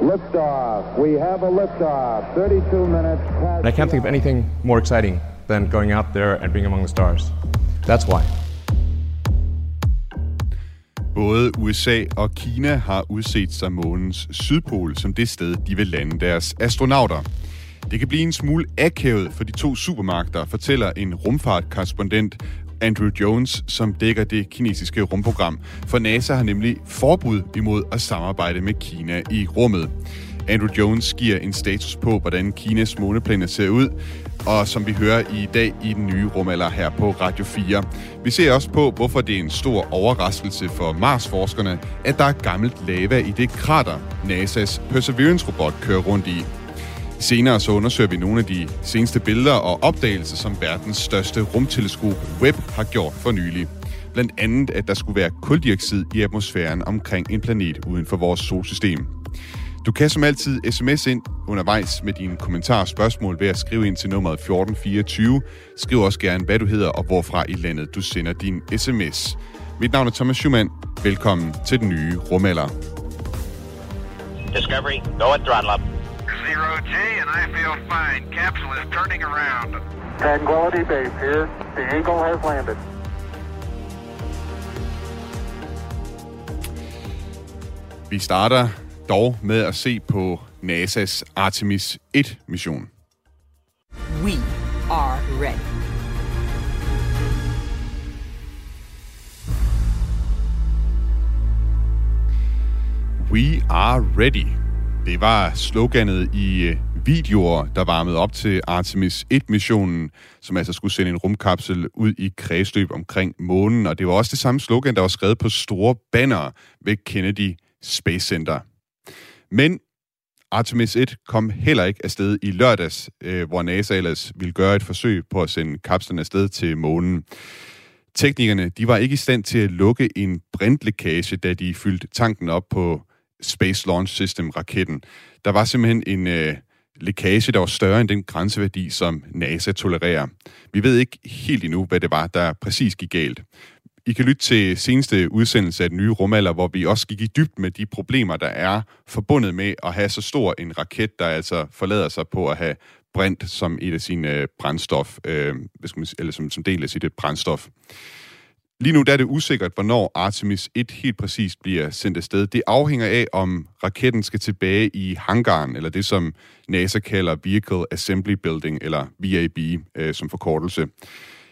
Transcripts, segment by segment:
Liftoff. We have a liftoff. 32 minutes past. And I can't think of anything more exciting than going out there and being among the stars. That's why. Både USA og Kina har udset sig månens sydpol som det sted, de vil lande deres astronauter. Det kan blive en smule akavet for de to supermagter, fortæller en rumfartkorrespondent Andrew Jones, som dækker det kinesiske rumprogram. For NASA har nemlig forbud imod at samarbejde med Kina i rummet. Andrew Jones giver en status på, hvordan Kinas måneplaner ser ud, og som vi hører i dag i den nye rumalder her på Radio 4. Vi ser også på, hvorfor det er en stor overraskelse for Mars-forskerne, at der er gammelt lava i det krater, NASA's Perseverance-robot kører rundt i. Senere så undersøger vi nogle af de seneste billeder og opdagelser, som verdens største rumteleskop Webb har gjort for nylig. Blandt andet, at der skulle være kuldioxid i atmosfæren omkring en planet uden for vores solsystem. Du kan som altid sms ind undervejs med dine kommentarer og spørgsmål ved at skrive ind til nummeret 1424. Skriv også gerne, hvad du hedder og hvorfra i landet du sender din sms. Mit navn er Thomas Schumann. Velkommen til den nye rumalder. Discovery, go at throttle up. Zero G, and I feel fine. Capsule is turning around. Tranquility Base here. The Eagle has landed. Vi starter dog med at se på NASA's Artemis 1-mission. We are ready. We are ready. Det var sloganet i øh, videoer, der varmede op til Artemis 1-missionen, som altså skulle sende en rumkapsel ud i kredsløb omkring månen. Og det var også det samme slogan, der var skrevet på store banner ved Kennedy Space Center. Men Artemis 1 kom heller ikke afsted i lørdags, øh, hvor NASA ellers ville gøre et forsøg på at sende kapslen afsted til månen. Teknikerne de var ikke i stand til at lukke en brintlækage, da de fyldte tanken op på Space Launch System-raketten. Der var simpelthen en øh, lækage, der var større end den grænseværdi, som NASA tolererer. Vi ved ikke helt endnu, hvad det var, der præcis gik galt. I kan lytte til seneste udsendelse af den nye rumalder, hvor vi også gik i dybt med de problemer, der er forbundet med at have så stor en raket, der altså forlader sig på at have brint som et af sine øh, brændstof, øh, man, eller som, som del af sit øh, brændstof. Lige nu der er det usikkert, hvornår Artemis 1 helt præcist bliver sendt afsted. Det afhænger af, om raketten skal tilbage i hangaren, eller det som NASA kalder Vehicle Assembly Building, eller VAB øh, som forkortelse.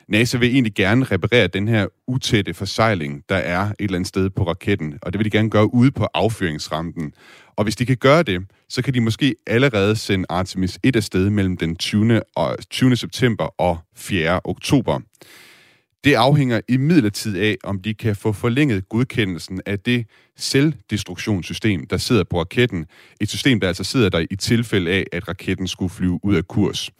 NASA vil egentlig gerne reparere den her utætte forsejling, der er et eller andet sted på raketten, og det vil de gerne gøre ude på affyringsrampen. Og hvis de kan gøre det, så kan de måske allerede sende Artemis 1 afsted mellem den 20. Og 20. september og 4. oktober. Det afhænger i midlertid af, om de kan få forlænget godkendelsen af det selvdestruktionssystem, der sidder på raketten. Et system, der altså sidder der i tilfælde af, at raketten skulle flyve ud af kurs.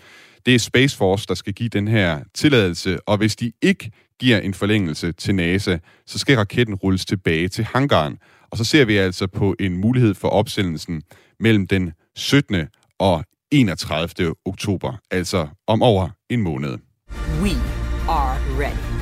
Det er Space Force, der skal give den her tilladelse, og hvis de ikke giver en forlængelse til NASA, så skal raketten rulles tilbage til hangaren. Og så ser vi altså på en mulighed for opsendelsen mellem den 17. og 31. oktober, altså om over en måned. We are ready.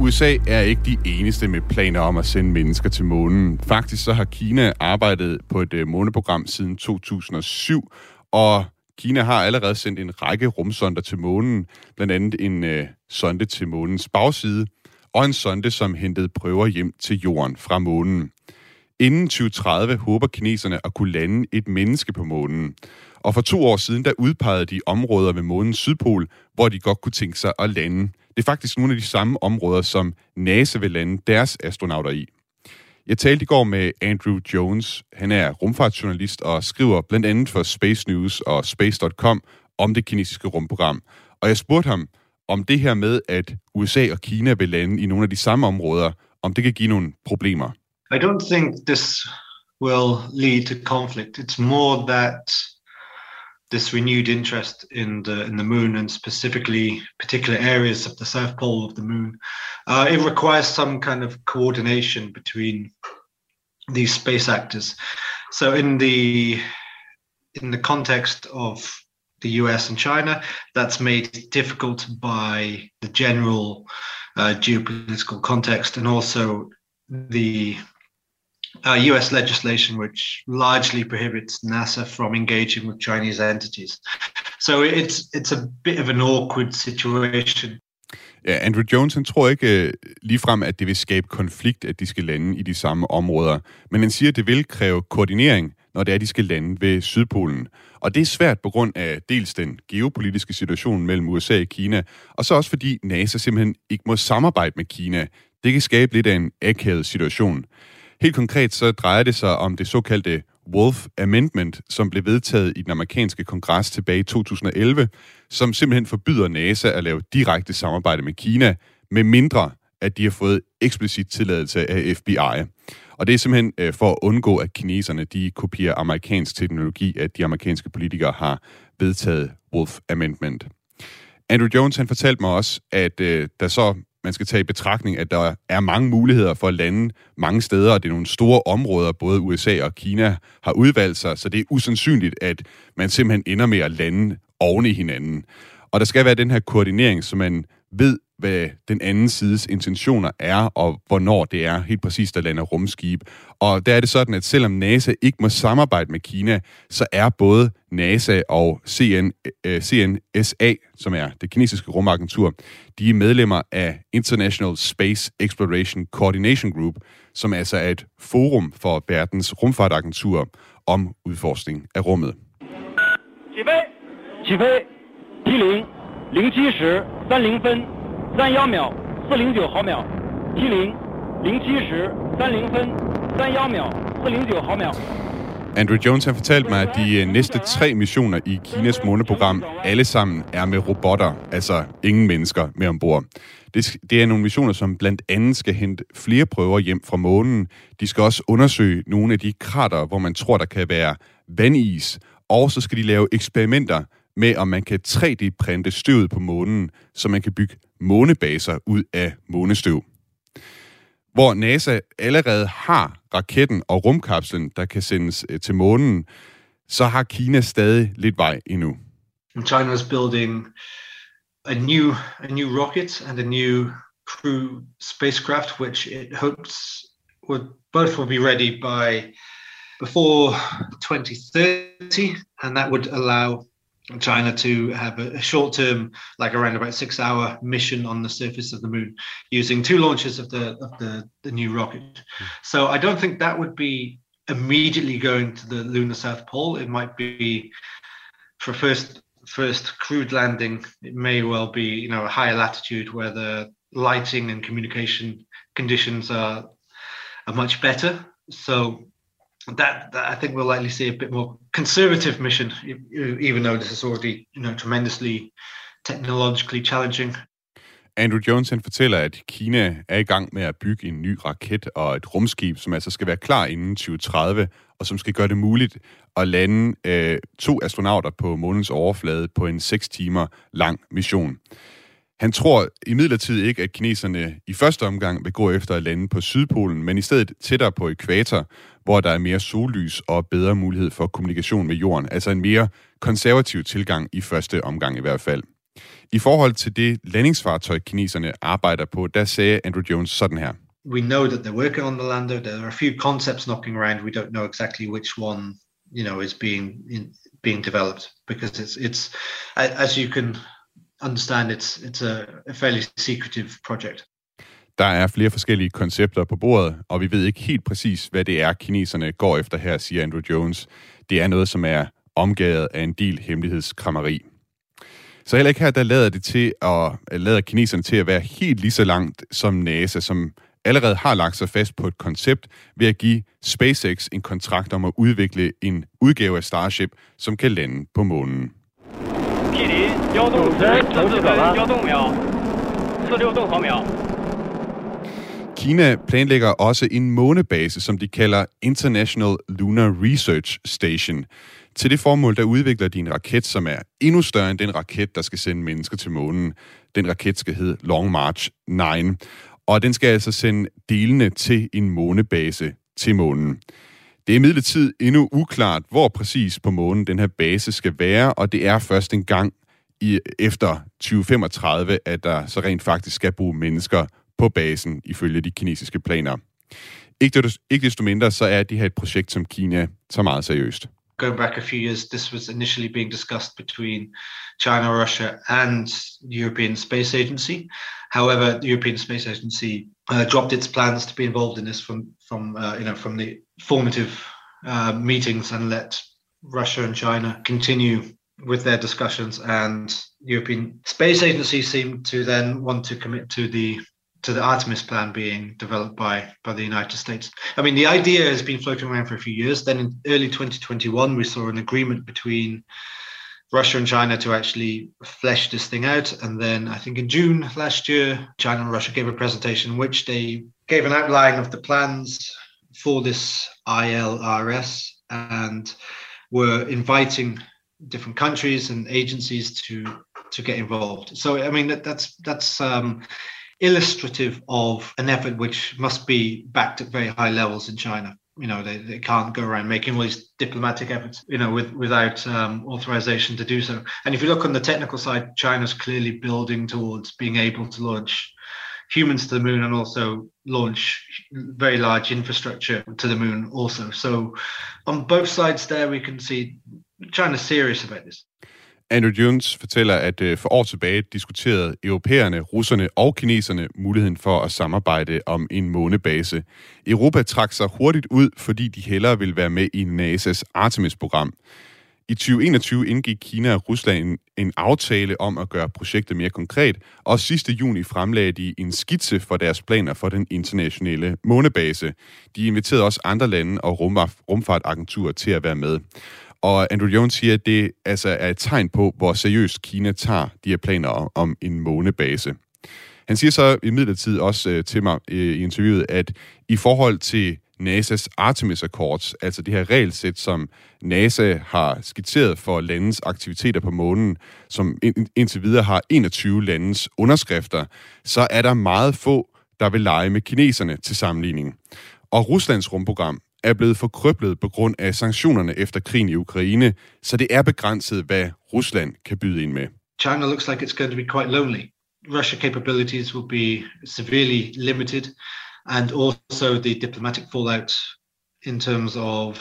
USA er ikke de eneste med planer om at sende mennesker til månen. Faktisk så har Kina arbejdet på et øh, måneprogram siden 2007, og Kina har allerede sendt en række rumsonder til månen, blandt andet en øh, sonde til månens bagside, og en sonde, som hentede prøver hjem til jorden fra månen. Inden 2030 håber kineserne at kunne lande et menneske på månen. Og for to år siden, der udpegede de områder ved månens sydpol, hvor de godt kunne tænke sig at lande. Det er faktisk nogle af de samme områder, som NASA vil lande deres astronauter i. Jeg talte i går med Andrew Jones. Han er rumfartsjournalist og skriver blandt andet for Space News og Space.com om det kinesiske rumprogram. Og jeg spurgte ham om det her med, at USA og Kina vil lande i nogle af de samme områder, om det kan give nogle problemer. I don't think this will lead to conflict. It's more that this renewed interest in the in the moon and specifically particular areas of the south pole of the moon, uh, it requires some kind of coordination between these space actors. So in the in the context of the US and China, that's made difficult by the general uh, geopolitical context and also the uh, US legislation, which largely prohibits NASA from engaging with Chinese entities. So it's it's a bit of an awkward situation. Ja, Andrew Jones han tror ikke uh, ligefrem, at det vil skabe konflikt, at de skal lande i de samme områder. Men han siger, at det vil kræve koordinering, når det er, at de skal lande ved Sydpolen. Og det er svært på grund af dels den geopolitiske situation mellem USA og Kina, og så også fordi NASA simpelthen ikke må samarbejde med Kina. Det kan skabe lidt af en akavet situation. Helt konkret så drejer det sig om det såkaldte Wolf Amendment, som blev vedtaget i den amerikanske kongres tilbage i 2011, som simpelthen forbyder NASA at lave direkte samarbejde med Kina, med mindre at de har fået eksplicit tilladelse af FBI. Og det er simpelthen øh, for at undgå, at kineserne de kopierer amerikansk teknologi, at de amerikanske politikere har vedtaget Wolf Amendment. Andrew Jones han fortalte mig også, at øh, der så man skal tage i betragtning, at der er mange muligheder for at lande mange steder, og det er nogle store områder, både USA og Kina har udvalgt sig, så det er usandsynligt, at man simpelthen ender med at lande oven i hinanden. Og der skal være den her koordinering, så man ved, hvad den anden sides intentioner er, og hvornår det er helt præcist, der lander rumskib. Og der er det sådan, at selvom NASA ikke må samarbejde med Kina, så er både NASA og CN, øh, CNSA, som er det kinesiske rumagentur, de er medlemmer af International Space Exploration Coordination Group, som altså er et forum for verdens rumfartagentur om udforskning af rummet. 起飞，起飞，提零，零七十三零分 三幺秒四零九毫秒，提零，零七十三零分三幺秒四零九毫秒。 Andrew Jones har fortalt mig, at de øh, næste tre missioner i Kinas måneprogram alle sammen er med robotter, altså ingen mennesker med ombord. Det, det er nogle missioner, som blandt andet skal hente flere prøver hjem fra månen. De skal også undersøge nogle af de krater, hvor man tror, der kan være vandis. Og så skal de lave eksperimenter med, om man kan 3D-printe støvet på månen, så man kan bygge månebaser ud af månestøv hvor NASA allerede har raketten og rumkapslen, der kan sendes øh, til månen, så har Kina stadig lidt vej endnu. China is building a new a new rocket and a new crew spacecraft, which it hopes would both will be ready by before 2030, and that would allow China to have a, a short-term, like around about six-hour mission on the surface of the moon, using two launches of the of the, the new rocket. Hmm. So I don't think that would be immediately going to the lunar south pole. It might be for first first crewed landing. It may well be you know a higher latitude where the lighting and communication conditions are are much better. So that, that I think we'll likely see a bit more conservative mission, e, e, even though this is already you know tremendously technologically challenging. Andrew Jones han fortæller, at Kina er i gang med at bygge en ny raket og et rumskib, som altså skal være klar inden 2030, og som skal gøre det muligt at lande øh, to astronauter på månens overflade på en 6 timer lang mission. Han tror imidlertid ikke, at kineserne i første omgang vil gå efter at lande på Sydpolen, men i stedet tættere på ekvator, hvor der er mere sollys og bedre mulighed for kommunikation med jorden. Altså en mere konservativ tilgang i første omgang i hvert fald. I forhold til det landingsfartøj, kineserne arbejder på, der sagde Andrew Jones sådan her. We know that they're working on the lander. There are a few concepts knocking around. We don't know exactly which one, you know, is being in, being developed because it's it's as you can understand, it's it's a, a fairly secretive project. Der er flere forskellige koncepter på bordet, og vi ved ikke helt præcis, hvad det er, kineserne går efter her, siger Andrew Jones. Det er noget, som er omgavet af en del hemmelighedskrammeri. Så heller ikke her, der lader det til at, lader kineserne til at være helt lige så langt som NASA, som allerede har lagt sig fast på et koncept ved at give SpaceX en kontrakt om at udvikle en udgave af Starship, som kan lande på månen. 毗邻幺洞十四分幺洞秒，四六洞毫秒。 Kina planlægger også en månebase, som de kalder International Lunar Research Station. Til det formål, der udvikler de en raket, som er endnu større end den raket, der skal sende mennesker til månen. Den raket skal hedde Long March 9. Og den skal altså sende delene til en månebase til månen. Det er imidlertid endnu uklart, hvor præcis på månen den her base skal være, og det er først en gang i, efter 2035, at der så rent faktisk skal bruge mennesker på basen, ifølge de kinesiske planer. Ikke, ikke desto mindre, så er det her et projekt, som Kina tager meget seriøst. Going back a few years, this was initially being discussed between China, Russia, and the European Space Agency. However, the European Space Agency uh, dropped its plans to be involved in this from from uh, you know from the formative uh, meetings and let Russia and China continue with their discussions. And European Space Agency seemed to then want to commit to the to the Artemis plan being developed by by the United States. I mean, the idea has been floating around for a few years. Then in early 2021, we saw an agreement between Russia and China to actually flesh this thing out. And then I think in June last year, China and Russia gave a presentation in which they gave an outline of the plans for this ILRS and were inviting different countries and agencies to to get involved. So I mean that, that's that's um, illustrative of an effort which must be backed at very high levels in China. You know, they, they can't go around making all these diplomatic efforts, you know, with, without um, authorization to do so. And if you look on the technical side, China's clearly building towards being able to launch humans to the moon and also launch very large infrastructure to the moon also. So on both sides there, we can see China's serious about this. Andrew Jones fortæller, at øh, for år tilbage diskuterede europæerne, russerne og kineserne muligheden for at samarbejde om en månebase. Europa trak sig hurtigt ud, fordi de hellere ville være med i NASA's Artemis-program. I 2021 indgik Kina og Rusland en, en aftale om at gøre projektet mere konkret, og sidste juni fremlagde de en skitse for deres planer for den internationale månebase. De inviterede også andre lande og rumfartagenturer til at være med. Og Andrew Jones siger, at det altså er et tegn på, hvor seriøst Kina tager de her planer om, en månebase. Han siger så i midlertid også øh, til mig øh, i interviewet, at i forhold til NASA's Artemis Accords, altså det her regelsæt, som NASA har skitseret for landets aktiviteter på månen, som ind, indtil videre har 21 landes underskrifter, så er der meget få, der vil lege med kineserne til sammenligning. Og Ruslands rumprogram er blevet forkrøblet på grund af sanktionerne efter krigen i Ukraine, så det er begrænset, hvad Rusland kan byde ind med. China looks like it's going to be quite lonely. Russia capabilities will be severely limited, and also the diplomatic fallout in terms of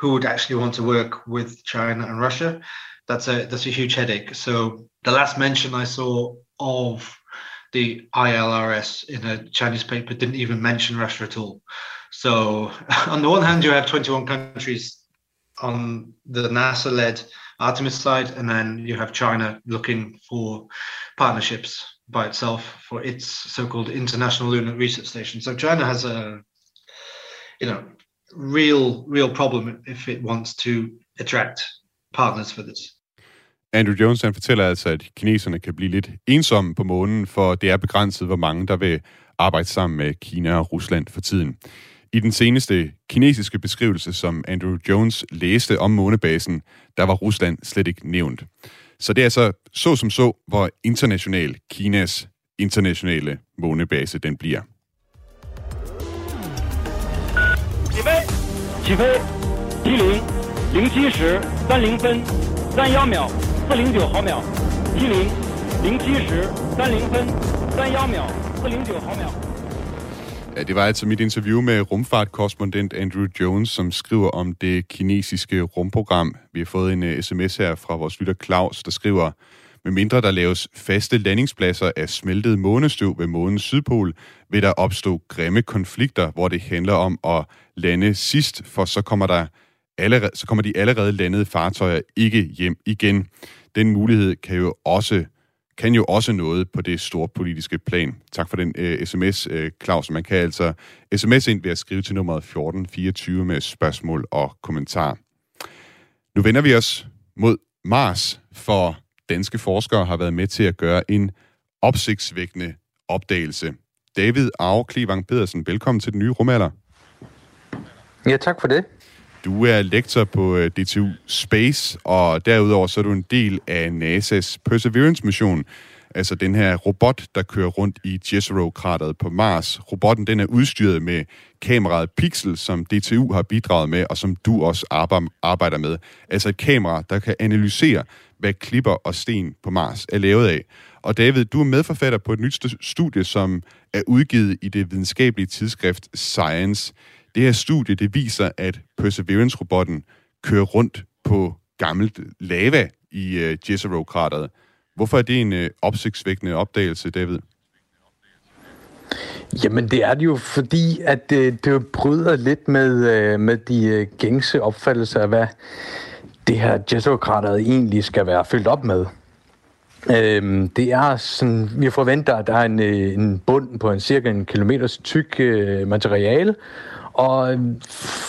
who would actually want to work with China and Russia. That's a that's a huge headache. So the last mention I saw of the ILRS in a Chinese paper didn't even mention Russia at all. So, on the one hand, you have 21 countries on the NASA led Artemis side, and then you have China looking for partnerships by itself for its so called International Lunar Research Station. So, China has a you know, real, real problem if it wants to attract partners for this. Andrew Jones han fortæller altså, at kineserne kan blive lidt ensomme på månen, for det er begrænset, hvor mange der vil arbejde sammen med Kina og Rusland for tiden. I den seneste kinesiske beskrivelse, som Andrew Jones læste om månebasen, der var Rusland slet ikke nævnt. Så det er altså så som så, hvor international Kinas internationale månebase den bliver. 起飞，起飞，机零零七时三零分三幺秒四零九毫秒， Ja, det var altså mit interview med rumfartkorrespondent Andrew Jones, som skriver om det kinesiske rumprogram. Vi har fået en øh, uh, sms her fra vores lytter Claus, der skriver, med mindre der laves faste landingspladser af smeltet månestøv ved månens sydpol, vil der opstå grimme konflikter, hvor det handler om at lande sidst, for så kommer, der allerede, så kommer de allerede landede fartøjer ikke hjem igen. Den mulighed kan jo også kan jo også noget på det store politiske plan. Tak for den øh, uh, sms, uh, øh, Claus. Man kan altså sms ind ved at skrive til nummeret 1424 med spørgsmål og kommentar. Nu vender vi os mod Mars, for danske forskere har været med til at gøre en opsigtsvækkende opdagelse. David Arve Klivang Pedersen, velkommen til den nye rumalder. Ja, tak for det. Du er lektor på øh, DTU Space, og derudover så er du en del af NASA's Perseverance-mission, altså den her robot, der kører rundt i Jezero-krateret på Mars. Robotten den er udstyret med kameraet Pixel, som DTU har bidraget med, og som du også arbejder med. Altså et kamera, der kan analysere, hvad klipper og sten på Mars er lavet af. Og David, du er medforfatter på et nyt studie, som er udgivet i det videnskabelige tidsskrift Science. Det her studie, det viser, at Perseverance-robotten kører rundt på gammelt lava i øh, Jezero-krateret. Hvorfor er det en øh, opsigtsvækkende opdagelse, David? Jamen, det er det jo, fordi at øh, det, det bryder lidt med, øh, med de øh, gængse opfattelser af, hvad det her Jezero-krateret egentlig skal være fyldt op med. Øhm, det er sådan, vi forventer, at der er en, øh, en bund på en cirka en kilometers tyk øh, materiale, og øh,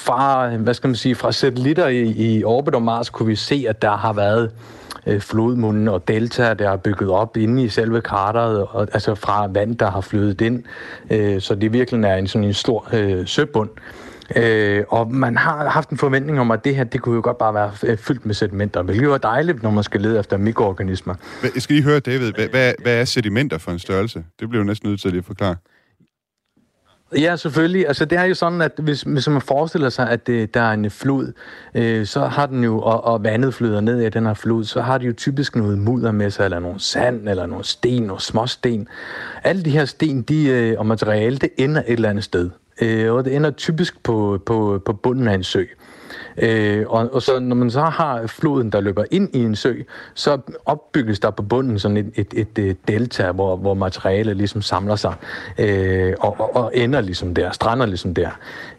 fra, hvad skal man sige, fra satellitter i, i orbit om Mars kunne vi se, at der har været øh, flodmunden og delta, der er bygget op inde i selve krateret, og, altså fra vand, der har flydet ind. Øh, så det virkelig er en sådan en stor øh, søbund. Øh, og man har haft en forventning om, at det her, det kunne jo godt bare være øh, fyldt med sedimenter, hvilket jo er dejligt, når man skal lede efter mikroorganismer. Jeg skal lige høre, David, hvad, hvad, hvad er sedimenter for en størrelse? Det bliver jo næsten nødt til at lige forklare. Ja, selvfølgelig. Altså, det er jo sådan, at hvis, hvis man forestiller sig, at det, der er en flod, øh, så har den jo, og, og vandet flyder ned i den her flod, så har det jo typisk noget mudder med sig, eller nogle sand, eller nogle sten, nogle småsten. Alle de her sten de, øh, og materiale, det ender et eller andet sted. Øh, og det ender typisk på, på, på bunden af en sø. Øh, Øh, og, og så når man så har floden, der løber ind i en sø, så opbygges der på bunden sådan et, et, et, et delta, hvor, hvor materialet ligesom samler sig øh, og, og, og ender ligesom der, strander ligesom der.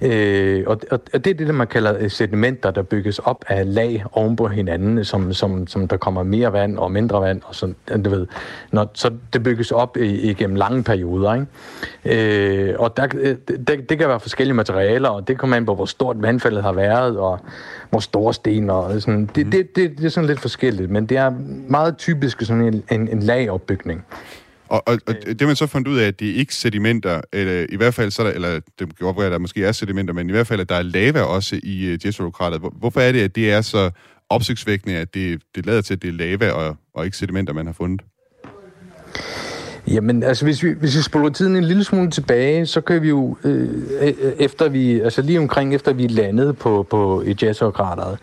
Øh, og, og, og det er det, man kalder sedimenter, der bygges op af lag oven på hinanden, som, som, som der kommer mere vand og mindre vand, og så, du ved, når, så det bygges op igennem lange perioder. Ikke? Øh, og der, øh, det, det kan være forskellige materialer, og det kommer an på, hvor stort vandfaldet har været, og hvor store sten og sådan. Det, mm. det, det, det er sådan lidt forskelligt, men det er meget typisk sådan en, en, en lagopbygning. Og, og, og det man så fundet ud af, at det er ikke sedimenter, eller i hvert fald så der, eller det kan godt være, at der måske er sedimenter, men i hvert fald, at der er lava også i uh, Jezero-kratet. Hvorfor er det, at det er så opsigtsvækkende, at det, det lader til, at det er lava og, og ikke sedimenter, man har fundet? Jamen, altså hvis vi, hvis vi spoler tiden en lille smule tilbage, så kan vi jo, øh, efter vi, altså lige omkring efter vi landede på, på i Jezero-krateret,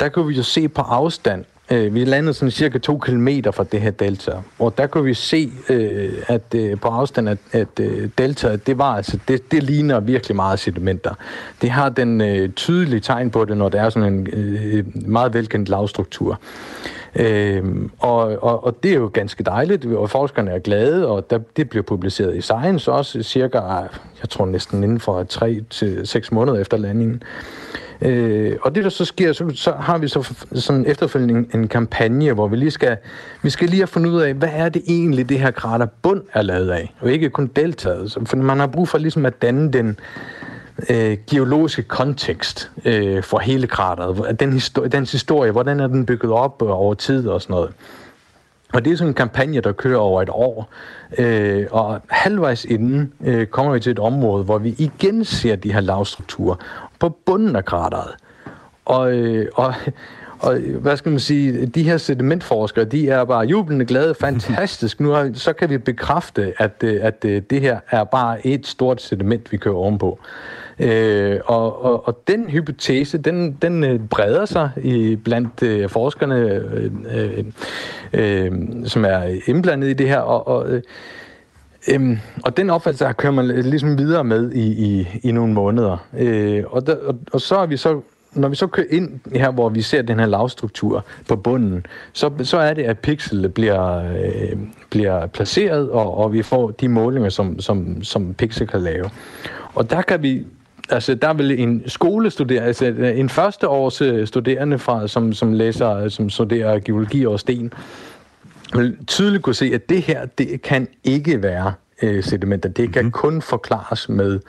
der kan vi jo se på afstand, øh, vi landede sådan cirka to kilometer fra det her delta, og der kunne vi se, øh, at øh, på afstand, at, at øh, delta, det var altså, det, det ligner virkelig meget sedimenter. Det har den øh, tydelige tegn på det, når der er sådan en øh, meget velkendt lavstruktur. Øhm, og, og, og det er jo ganske dejligt, og forskerne er glade, og der, det bliver publiceret i Science også cirka, ah, jeg tror næsten inden for 3 til 6 måneder efter landingen. Øh, og det der så sker, så, så har vi så sådan efterfølgende en, en kampagne, hvor vi lige skal, vi skal lige have fundet ud af, hvad er det egentlig, det her krater bund er lavet af, og ikke kun deltaget. For man har brug for ligesom at danne den, øh, geologiske kontekst øh, for hele krateret. Den histori- dens historie, hvordan er den bygget op øh, over tid og sådan noget. Og det er sådan en kampagne, der kører over et år. Øh, og halvvejs inden øh, kommer vi til et område, hvor vi igen ser de her lavstrukturer på bunden af krateret. Og, øh, og, og hvad skal man sige, de her sedimentforskere, de er bare jublende glade, fantastisk. Nu har, så kan vi bekræfte, at, øh, at, øh, det her er bare et stort sediment, vi kører ovenpå. Øh, og, og, og den hypotese, den, den øh, breder sig i, blandt øh, forskerne, øh, øh, øh, som er indblandet i det her, og, og øh, Øhm, og den opfattelse kører man ligesom videre med i, i, i nogle måneder. Øh, og, der, og, og så er vi så når vi så kører ind her, hvor vi ser den her lavstruktur på bunden, så, så er det, at pixel bliver, øh, bliver placeret, og, og vi får de målinger, som, som, som pixel kan lave. Og der kan vi altså der vil en skolestuderende, altså en førsteårs øh, studerende, fra, som, som læser, som studerer geologi og sten, vil tydeligt kunne se, at det her, det kan ikke være øh, sedimenter. Det kan mm-hmm. kun forklares med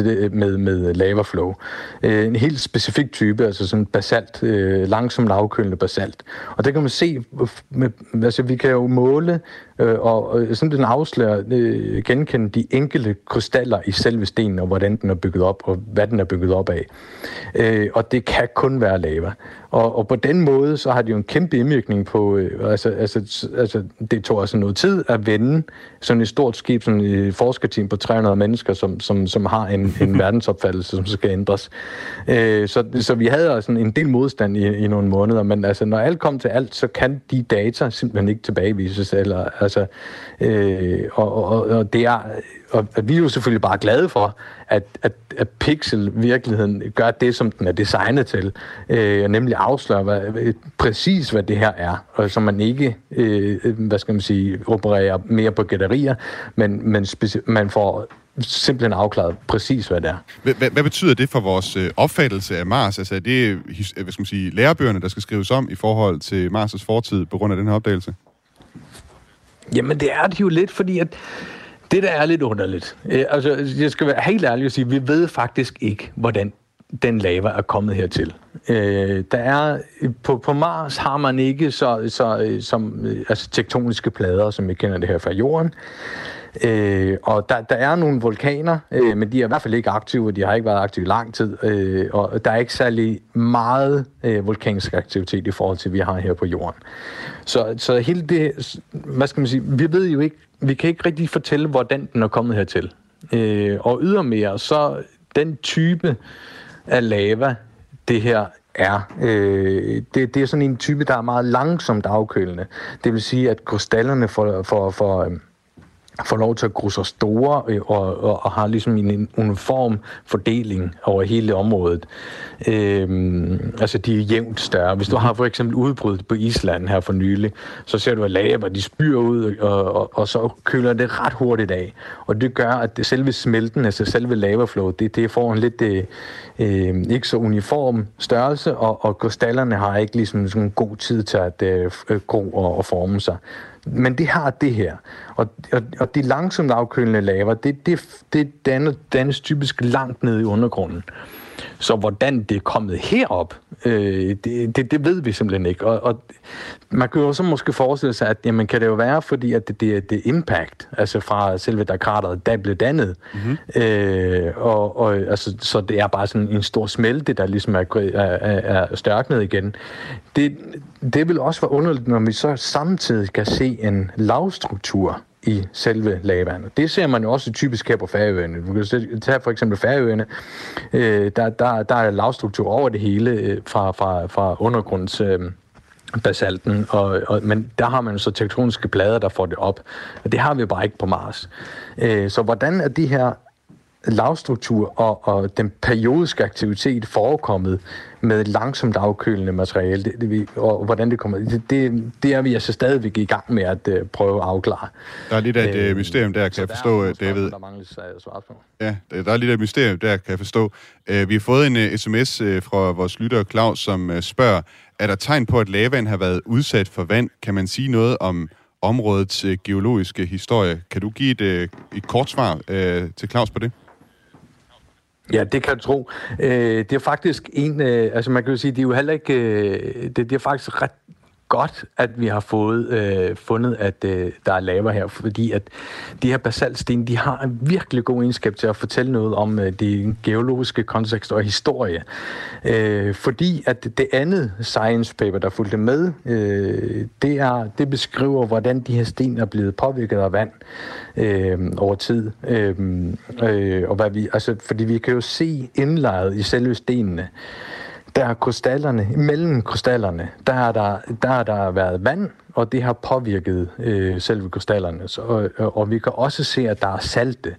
Øh, med, med øh, lava flow. Øh, en helt specifik type, altså sådan basalt, øh, langsomt afkølende basalt. Og det kan man se, med, altså vi kan jo måle øh, og, sådan den afslører, øh, genkende de enkelte krystaller i selve stenen, og hvordan den er bygget op, og hvad den er bygget op af. Øh, og det kan kun være lava. Og, og på den måde, så har det jo en kæmpe indvirkning på, øh, altså, altså, altså det tog altså noget tid at vende sådan et stort skib, sådan et forskerteam på 300 mennesker, som, som, som har en, en verdensopfattelse, som skal ændres. Øh, så, så vi havde sådan en del modstand i, i nogle måneder, men altså, når alt kom til alt, så kan de data simpelthen ikke tilbagevises. Eller, altså, øh, og, og, og det er og vi er jo selvfølgelig bare glade for, at, at, at Pixel virkeligheden gør det, som den er designet til, øh, nemlig afsløre hvad, præcis, hvad det her er, og så man ikke, øh, hvad skal man sige, opererer mere på gætterier, men, men man får simpelthen afklaret præcis, hvad det er. Hvad, hvad betyder det for vores øh, opfattelse af Mars? Altså er det hvad skal man sige, lærebøgerne, der skal skrives om i forhold til Mars' fortid på grund af den her opdagelse? Jamen det er det jo lidt, fordi at det, der er lidt underligt, øh, altså jeg skal være helt ærlig og sige, vi ved faktisk ikke, hvordan den lava er kommet hertil. Øh, der er, på, på Mars har man ikke så, så som, altså tektoniske plader, som vi kender det her fra jorden. Øh, og der, der er nogle vulkaner, øh, men de er i hvert fald ikke aktive, de har ikke været aktive i lang tid, øh, og der er ikke særlig meget øh, vulkansk aktivitet i forhold til, vi har her på jorden. Så, så hele det, hvad skal man sige, vi ved jo ikke, vi kan ikke rigtig fortælle, hvordan den er kommet hertil. Øh, og ydermere, så den type af lava, det her er. Øh, det, det er sådan en type, der er meget langsomt afkølende. Det vil sige, at krystallerne får, for, for, øh, får lov til at gro sig store øh, og, og, og har ligesom en uniform fordeling over hele området. Øhm, altså de er jævnt større. Hvis du har for eksempel udbrud på Island her for nylig, så ser du, at lava de spyrer ud, og, og, og så køler det ret hurtigt af. Og det gør, at det selve smelten, altså selve lavaflow, det, det får en lidt øh, øh, ikke så uniform størrelse, og, og krystallerne har ikke ligesom sådan en god tid til at øh, gro og, og forme sig. Men det har det her. Og, og, og de langsomt afkølende laver, det, det, det danner, dannes typisk langt nede i undergrunden. Så hvordan det er kommet herop, øh, det, det, det ved vi simpelthen ikke. Og, og man kan jo så måske forestille sig, at jamen, kan det jo være, fordi at det, det, det impact, altså fra selve der krateret, der blev dannet. Mm-hmm. Øh, og, og, altså, så det er bare sådan en stor smelte, der ligesom er, er, er størknet igen. Det, det vil også være underligt, når vi så samtidig kan se en lavstruktur i selve lavaen. Det ser man jo også typisk her på Færøerne. Du kan tage for eksempel Færøerne. Øh, der, der, der er lavstruktur over det hele øh, fra, fra, fra undergrunds... Øh, basalten, og, og, men der har man så tektoniske plader, der får det op. Og det har vi bare ikke på Mars. Øh, så hvordan er de her lavstruktur og, og den periodiske aktivitet forekommet med langsomt afkølende materiale, det, det, og hvordan det kommer, det, det, det er vi altså stadigvæk i gang med at uh, prøve at afklare. Der er lidt af et øh, mysterium der, kan jeg forstå, der David. Der mangler svar på. Ja, der er lidt af et mysterium der, kan jeg forstå. Uh, vi har fået en uh, sms uh, fra vores lytter Claus, som uh, spørger, er der tegn på, at lavaen har været udsat for vand? Kan man sige noget om områdets uh, geologiske historie? Kan du give et, uh, et kort svar uh, til Claus på det? Ja, det kan du tro. Øh, det er faktisk en, øh, altså man kan jo sige, det er jo heller ikke, øh, det, det er faktisk ret godt, at vi har fået øh, fundet, at øh, der er lava her, fordi at de her basaltsten, de har en virkelig god egenskab til at fortælle noget om øh, det geologiske kontekst og historie. Øh, fordi at det andet science paper, der fulgte med, øh, det, er, det beskriver, hvordan de her sten er blevet påvirket af vand øh, over tid. Øh, øh, og hvad vi, altså, fordi vi kan jo se indlejet i selve stenene, der er krystallerne, mellem krystallerne, der har der, der, har der været vand, og det har påvirket øh, selve krystallerne. Så, og, øh, og vi kan også se, at der er salte.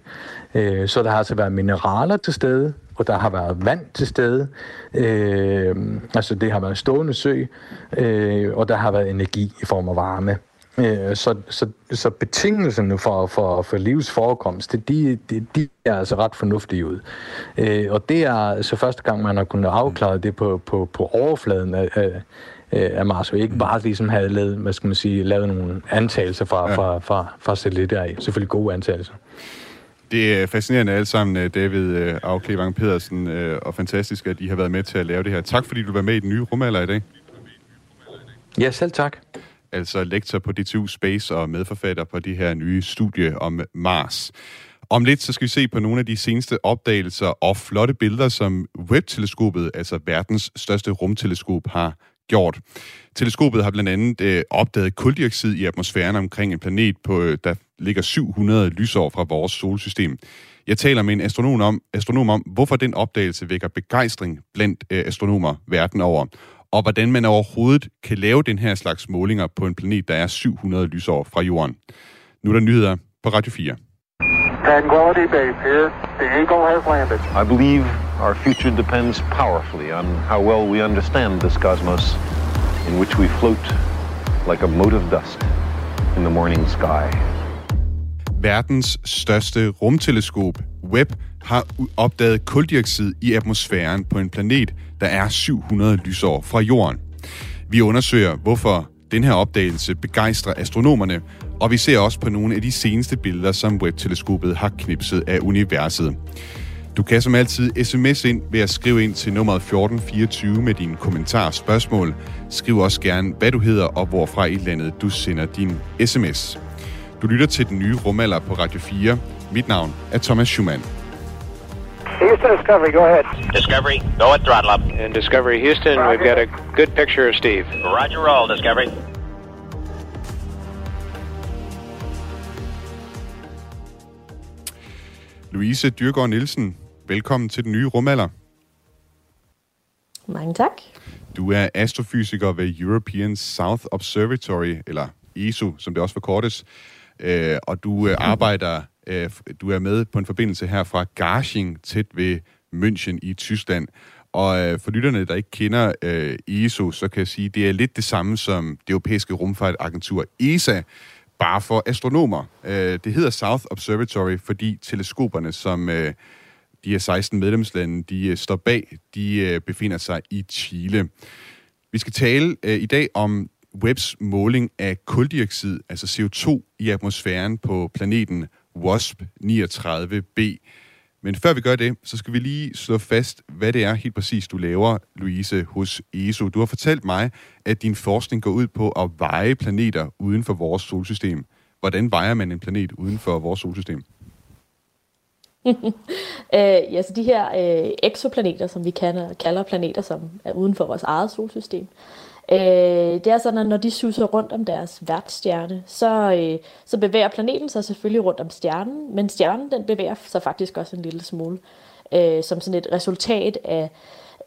Øh, så der har altså været mineraler til stede, og der har været vand til stede. Øh, altså det har været stående sø, øh, og der har været energi i form af varme. Øh, så, så, så betingelserne for, for, for livsforekomst, de, de, de er altså ret fornuftige ud. Øh, og det er altså første gang, man har kunnet afklare det på, på, på overfladen af, af, af Mars, og ikke bare ligesom havde lavet, hvad skal man sige, lavet nogle antagelser fra, ja. fra, fra, fra satellitter af. Selvfølgelig gode antagelser. Det er fascinerende alle sammen, David Auklevang Pedersen, og fantastisk, at I har været med til at lave det her. Tak fordi du var med i den nye rumalder i dag. Ja, selv tak altså lektor på DTU Space og medforfatter på det her nye studie om Mars. Om lidt så skal vi se på nogle af de seneste opdagelser og flotte billeder, som Webb-teleskopet, altså verdens største rumteleskop, har gjort. Teleskopet har blandt andet øh, opdaget kuldioxid i atmosfæren omkring en planet, på, øh, der ligger 700 lysår fra vores solsystem. Jeg taler med en astronom om, astronom om hvorfor den opdagelse vækker begejstring blandt øh, astronomer verden over, og hvordan man overhovedet kan lave den her slags målinger på en planet, der er 700 lysår fra Jorden. Nu er der nyheder på Radio 4. Tranquility Base here. The Eagle has landed. I believe our future depends powerfully on how well we understand this cosmos in which we float like a mote of dust in the morning sky. Verdens største rumteleskop, Webb, har opdaget kuldioxid i atmosfæren på en planet, der er 700 lysår fra Jorden. Vi undersøger, hvorfor den her opdagelse begejstrer astronomerne, og vi ser også på nogle af de seneste billeder, som Webb-teleskopet har knipset af universet. Du kan som altid sms ind ved at skrive ind til nummeret 1424 med dine kommentarer og spørgsmål. Skriv også gerne, hvad du hedder og hvorfra i landet du sender din sms. Du lytter til den nye rumalder på Radio 4. Mit navn er Thomas Schumann. Houston Discovery, go ahead. Discovery, go at throttle up. And Discovery Houston, we've got a good picture of Steve. Roger roll, Discovery. Louise Dyrgaard Nielsen, velkommen til den nye rumalder. Mange tak. Du er astrofysiker ved European South Observatory, eller ESO, som det også forkortes, øh, og du øh, arbejder, øh, du er med på en forbindelse her fra Garching, tæt ved München i Tyskland. Og øh, for lytterne, der ikke kender øh, ESO, så kan jeg sige, at det er lidt det samme som det europæiske rumfartagentur ESA, bare for astronomer. Øh, det hedder South Observatory, fordi teleskoperne, som de her 16 medlemslande, de står bag, de befinder sig i Chile. Vi skal tale i dag om Webbs måling af kuldioxid, altså CO2 i atmosfæren på planeten WASP 39b. Men før vi gør det, så skal vi lige slå fast, hvad det er helt præcis, du laver, Louise, hos ESO. Du har fortalt mig, at din forskning går ud på at veje planeter uden for vores solsystem. Hvordan vejer man en planet uden for vores solsystem? øh, ja, så de her øh, exoplaneter, som vi kalder, kalder planeter, som er uden for vores eget solsystem, Øh, Øh, det er sådan, at når de suser rundt om deres værtsstjerne, så, øh, så bevæger planeten sig selvfølgelig rundt om stjernen, men stjernen den bevæger sig faktisk også en lille smule, øh, som sådan et resultat af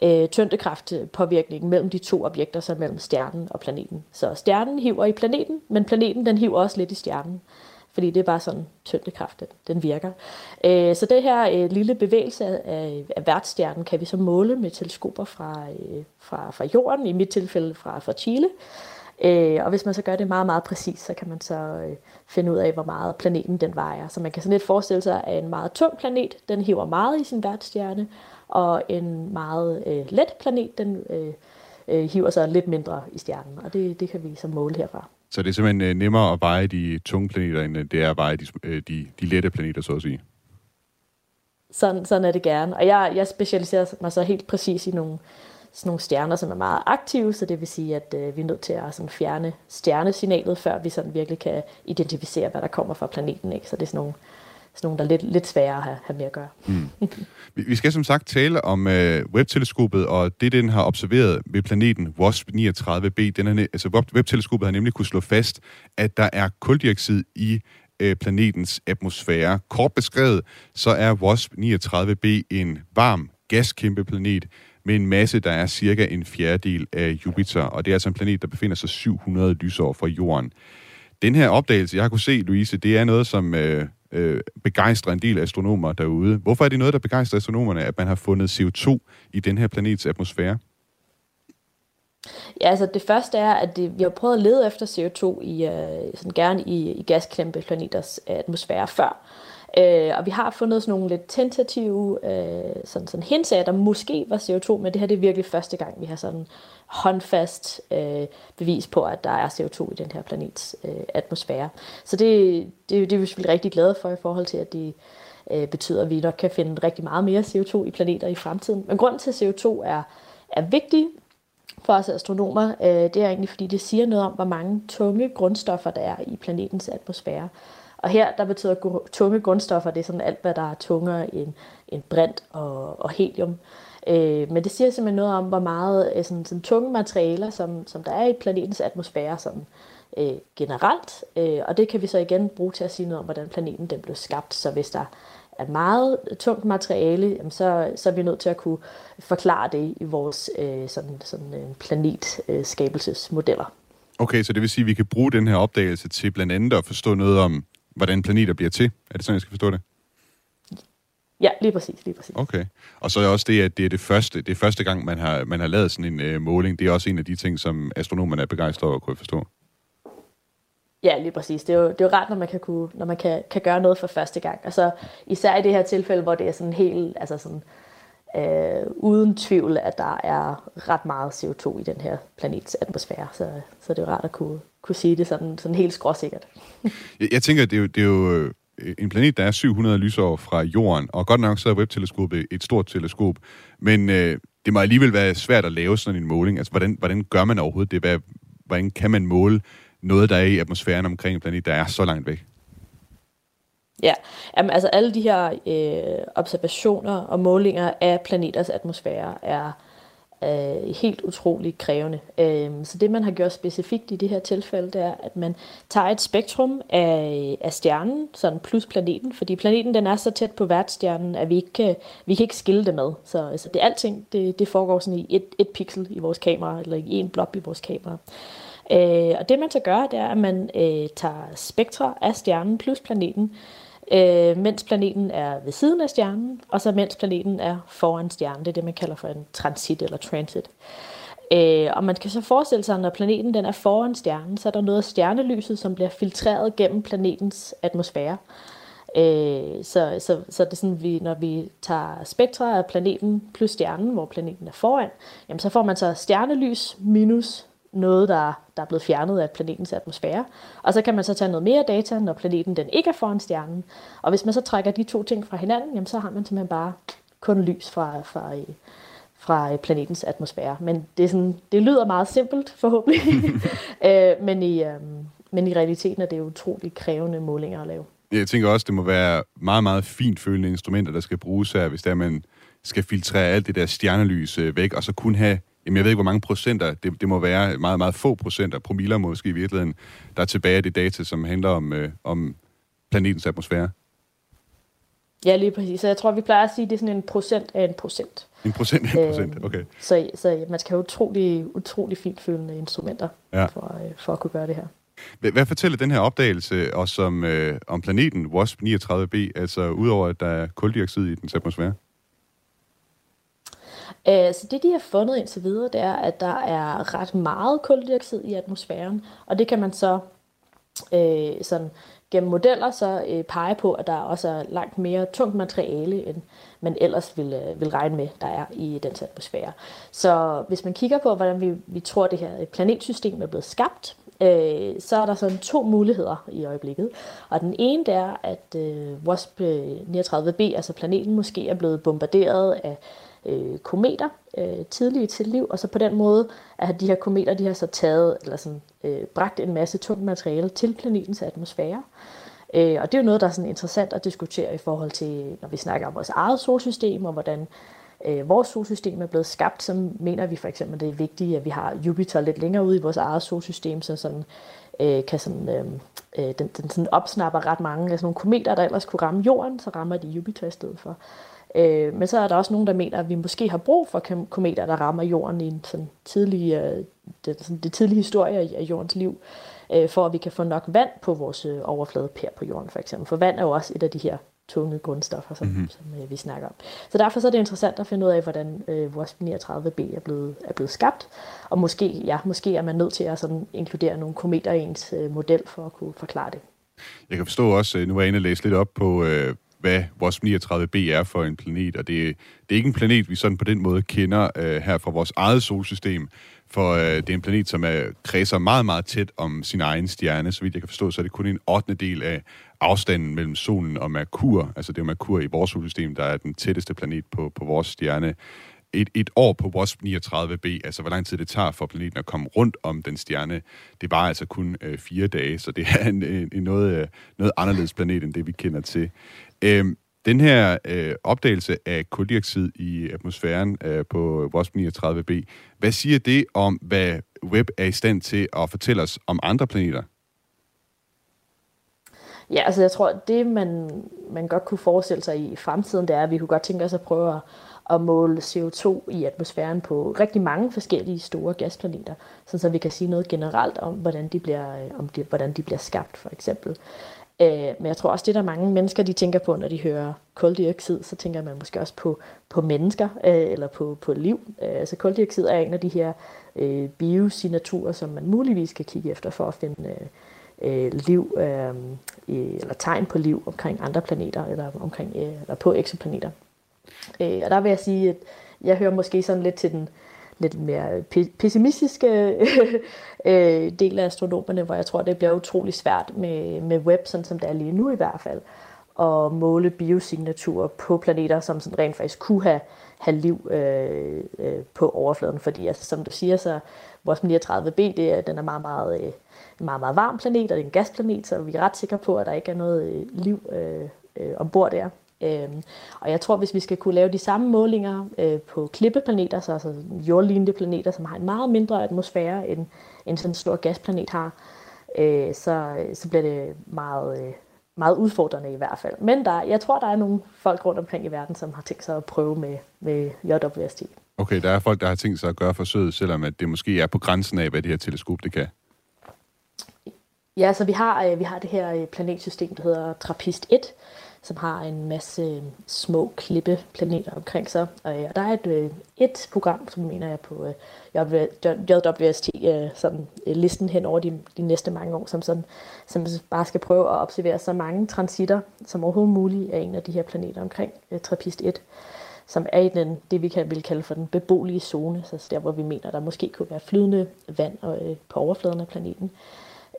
øh, tyndekraftpåvirkningen mellem de to objekter, så mellem stjernen og planeten. Så stjernen hiver i planeten, men planeten den hiver også lidt i stjernen fordi det er bare sådan tyngdekraft, den virker. Øh, så det her øh, lille bevægelse af, af værtsstjernen kan vi så måle med teleskoper fra, øh, fra, fra jorden, i mit tilfælde fra, fra Chile. Øh, og hvis man så gør det meget, meget præcis, så kan man så øh, finde ud af, hvor meget planeten den vejer. Så man kan sådan lidt forestille sig, at en meget tung planet, den hiver meget i sin værtsstjerne, og en meget øh, let planet, den øh, øh, hiver sig lidt mindre i stjernen. Og det, det kan vi så måle herfra. Så det er simpelthen øh, nemmere at veje de tunge planeter, end øh, det er at veje de, øh, de, de lette planeter, så at sige. Sådan, sådan er det gerne. Og jeg, jeg specialiserer mig så helt præcis i nogle, sådan nogle stjerner, som er meget aktive, så det vil sige, at øh, vi er nødt til at sådan fjerne stjernesignalet, før vi sådan virkelig kan identificere, hvad der kommer fra planeten. Ikke? Så det er sådan nogle, sådan nogle, der er lidt, lidt sværere at have, have med at gøre. Mm. Vi skal som sagt tale om øh, Webb-teleskopet, og det, den har observeret ved planeten WASP 39b. Den er, altså Webb-teleskopet har nemlig kunne slå fast, at der er koldioxid i øh, planetens atmosfære. Kort beskrevet, så er WASP 39b en varm, gaskæmpe planet med en masse, der er cirka en fjerdedel af Jupiter, og det er altså en planet, der befinder sig 700 lysår fra Jorden. Den her opdagelse, jeg har kunne se, Louise, det er noget, som øh, øh, begejstrer en del astronomer derude. Hvorfor er det noget, der begejstrer astronomerne, at man har fundet CO2 i den her planets atmosfære? Ja, altså det første er, at det, vi har prøvet at lede efter CO2 i, øh, sådan gerne i, i gaskæmpe planeters øh, atmosfære før. Øh, og vi har fundet sådan nogle lidt tentative øh, sådan, sådan hints af, at der måske var CO2, men det her det er virkelig første gang, vi har sådan håndfast øh, bevis på, at der er CO2 i den her planets øh, atmosfære. Så det, det, det er vi selvfølgelig rigtig glade for i forhold til, at det øh, betyder, at vi nok kan finde rigtig meget mere CO2 i planeter i fremtiden. Men grunden til, at CO2 er, er vigtig for os astronomer, øh, det er egentlig, fordi det siger noget om, hvor mange tunge grundstoffer der er i planetens atmosfære. Og her, der betyder tunge grundstoffer, det er sådan alt, hvad der er tungere end, end brint og, og helium. Øh, Øh, men det siger simpelthen noget om, hvor meget øh, sådan, sådan tunge materialer, som, som der er i planetens atmosfære, som øh, generelt, øh, og det kan vi så igen bruge til at sige noget om, hvordan planeten den blev skabt. Så hvis der er meget tungt materiale, jamen så, så er vi nødt til at kunne forklare det i vores øh, sådan, sådan øh, planetskabelsesmodeller. Okay, så det vil sige, at vi kan bruge den her opdagelse til blandt andet at forstå noget om, hvordan planeter bliver til. Er det sådan, jeg skal forstå det? Ja, lige præcis, lige præcis. Okay. Og så er også det, at det er det første, det er første gang, man har, man har lavet sådan en øh, måling. Det er også en af de ting, som astronomerne er begejstrede over, kunne jeg forstå. Ja, lige præcis. Det er jo, det er jo rart, når man, kan, kunne, når man kan, kan gøre noget for første gang. Altså, især i det her tilfælde, hvor det er sådan helt, altså sådan, øh, uden tvivl, at der er ret meget CO2 i den her planets atmosfære. Så, så det er jo rart at kunne, kunne sige det sådan, sådan helt skråsikkert. jeg, jeg tænker, det er, jo, det er jo øh, Øh, en planet, der er 700 lysår fra Jorden, og godt nok så er Webb-teleskopet et stort teleskop, men øh, det må alligevel være svært at lave sådan en måling. Altså, hvordan, hvordan gør man overhovedet det? Hvad, hvordan kan man måle noget, der er i atmosfæren omkring en planet, der er så langt væk? Ja, Jamen, altså alle de her øh, observationer og målinger af planeters atmosfære er øh, helt utrolig krævende. Øh, så det man har gjort specifikt i det her tilfælde, det er, at man tager et spektrum af, af stjernen, sådan plus planeten, fordi planeten den er så tæt på værtsstjernen, at vi ikke kan, vi kan ikke skille det med. Så altså, det alting, det, det foregår sådan i et, et pixel i vores kamera, eller i en blob i vores kamera. Øh, og det man så gør, det er, at man øh, tager spektra af stjernen plus planeten, øh, mens planeten er ved siden af stjernen, og så mens planeten er foran stjernen. Det er det, man kalder for en transit eller transit. Øh, og man kan så forestille sig, at når planeten den er foran stjernen, så er der noget af stjernelyset, som bliver filtreret gennem planetens atmosfære. Øh, så, så, så det er sådan, vi, når vi tager spektra af planeten plus stjernen, hvor planeten er foran, jamen så får man så stjernelys minus noget, der, der er blevet fjernet af planetens atmosfære. Og så kan man så tage noget mere data, når planeten den ikke er foran stjernen. Og hvis man så trækker de to ting fra hinanden, jamen, så har man simpelthen bare kun lys fra, fra, fra planetens atmosfære. Men det, er sådan, det lyder meget simpelt, forhåbentlig. øh, men, i, øh, men i realiteten er det utroligt krævende målinger at lave. Jeg tænker også, det må være meget, meget fint følende instrumenter, der skal bruges her, hvis der man skal filtrere alt det der stjernelys øh, væk, og så kun have Jamen, jeg ved ikke, hvor mange procenter, det, det må være meget, meget få procenter, promiller måske i virkeligheden, der er tilbage af det data, som handler om, øh, om planetens atmosfære. Ja, lige præcis. Så jeg tror, vi plejer at sige, at det er sådan en procent af en procent. En procent af en procent, øhm, okay. Så, så man skal have utrolig, utrolig fint følende instrumenter ja. for, øh, for at kunne gøre det her. Hvad fortæller den her opdagelse os om, øh, om planeten WASP 39b, altså udover at der er koldioxid i dens atmosfære? Øh, så det, de har fundet indtil videre, det er, at der er ret meget koldioxid i atmosfæren, og det kan man så øh, sådan, gennem modeller så øh, pege på, at der også er langt mere tungt materiale, end man ellers ville, øh, ville regne med, der er i den atmosfære. Så hvis man kigger på, hvordan vi, vi tror, det her øh, planetsystem er blevet skabt, øh, så er der sådan to muligheder i øjeblikket. Og den ene det er, at øh, WASP 39b, altså planeten, måske er blevet bombarderet af øh, kometer øh, tidligt i sit liv, og så på den måde, at de her kometer, de har så taget, eller sådan, øh, bragt en masse tungt materiale til planetens atmosfære. Øh, og det er jo noget, der er sådan interessant at diskutere i forhold til, når vi snakker om vores eget solsystem, og hvordan øh, vores solsystem er blevet skabt, så mener vi for eksempel, at det er vigtigt, at vi har Jupiter lidt længere ude i vores eget solsystem, så sådan, øh, kan sådan, øh, øh den, den sådan opsnapper ret mange af sådan nogle kometer, der ellers kunne ramme jorden, så rammer de Jupiter i stedet for. Øh, men så er der også nogen, der mener, at vi måske har brug for kometer, der rammer jorden i en sådan tidlig, øh, det, sådan, det tidlige historie af jordens liv, øh, for at vi kan få nok vand på vores øh, overflade per på jorden for eksempel. For vand er jo også et af de her tunge grundstoffer, som, mm-hmm. som øh, vi snakker om. Så derfor så er det interessant at finde ud af, hvordan øh, vores 39b er blevet, er blevet skabt, og måske, ja, måske er man nødt til at sådan, inkludere nogle kometer i ens øh, model for at kunne forklare det. Jeg kan forstå også, øh, nu er jeg inde og læse lidt op på, øh, hvad vores 39b er for en planet, og det, det er ikke en planet, vi sådan på den måde kender øh, her fra vores eget solsystem, for øh, det er en planet, som er, kredser meget, meget tæt om sin egen stjerne. Så vidt jeg kan forstå, så er det kun en 8. del af afstanden mellem solen og Merkur. Altså det er Merkur i vores solsystem, der er den tætteste planet på, på vores stjerne et, et år på WASP 39b, altså hvor lang tid det tager for planeten at komme rundt om den stjerne, det var altså kun øh, fire dage, så det er en, en, en noget, øh, noget anderledes planet end det, vi kender til. Øhm, Den her øh, opdagelse af koldioxid i atmosfæren øh, på WASP 39b, hvad siger det om, hvad Webb er i stand til at fortælle os om andre planeter? Ja, altså jeg tror, det man, man godt kunne forestille sig i fremtiden, det er, at vi kunne godt tænke os at prøve at, at måle CO2 i atmosfæren på rigtig mange forskellige store gasplaneter, så vi kan sige noget generelt om, hvordan de bliver, øh, om de, hvordan de bliver skabt, for eksempel. Øh, men jeg tror også, det der mange mennesker, de tænker på, når de hører koldioxid, så tænker man måske også på, på mennesker øh, eller på, på liv. Øh, altså koldioxid er en af de her øh, biosignaturer, som man muligvis kan kigge efter for at finde øh, øh liv øh, eller tegn på liv omkring andre planeter eller omkring øh, eller på eksoplaneter. Øh, og der vil jeg sige, at jeg hører måske sådan lidt til den lidt mere øh, pessimistiske øh, del af astronomerne, hvor jeg tror, det bliver utrolig svært med, med web, sådan som det er lige nu i hvert fald, at måle biosignaturer på planeter, som sådan rent faktisk kunne have, have liv øh, øh, på overfladen. Fordi altså, som du siger, så vores 39b, det er, den er meget, meget, øh, meget, meget varm planet, og det er en gasplanet, så vi er ret sikre på, at der ikke er noget øh, liv øh, øh, ombord der. Øhm, og jeg tror, hvis vi skal kunne lave de samme målinger øh, på klippeplaneter, så altså jordlignende planeter, som har en meget mindre atmosfære end, end sådan en stor gasplanet har, øh, så, så bliver det meget, øh, meget udfordrende i hvert fald. Men der, jeg tror, der er nogle folk rundt omkring i verden, som har tænkt sig at prøve med, med JWST. Okay, der er folk, der har tænkt sig at gøre forsøget, selvom at det måske er på grænsen af, hvad det her teleskop det kan. Ja, så vi har, øh, vi har det her planetsystem, der hedder TRAPPIST 1, som har en masse øh, små klippeplaneter omkring sig. Øh, og der er et, øh, et program, som mener jeg på JWST, sådan listen hen over de, de næste mange år, som, sådan, som bare skal prøve at observere så mange transitter som overhovedet muligt af en af de her planeter omkring TRAPPIST 1 som er i den, det, vi kan vil kalde for den beboelige zone, så der, hvor vi mener, der måske kunne være flydende vand på overfladen af planeten.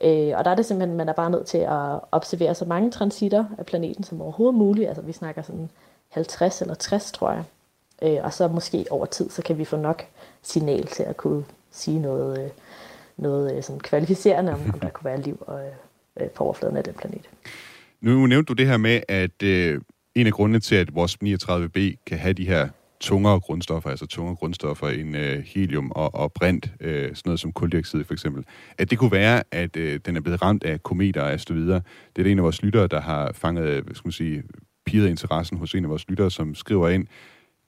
Øh, og der er det simpelthen, man er bare nødt til at observere så mange transitter af planeten som overhovedet muligt. Altså vi snakker sådan 50 eller 60, tror jeg. Øh, og så måske over tid, så kan vi få nok signal til at kunne sige noget, øh, noget øh, sådan kvalificerende om, om der kunne være liv og, øh, på overfladen af den planet. Nu nævnte du det her med, at øh, en af grundene til, at vores 39b kan have de her tungere grundstoffer, altså tungere grundstoffer end øh, helium og, og brint, øh, sådan noget som koldioxid for eksempel, at det kunne være, at øh, den er blevet ramt af kometer og så videre. Det er det en af vores lyttere, der har fanget, øh, hvad skal man sige, piret interessen hos en af vores lyttere, som skriver ind,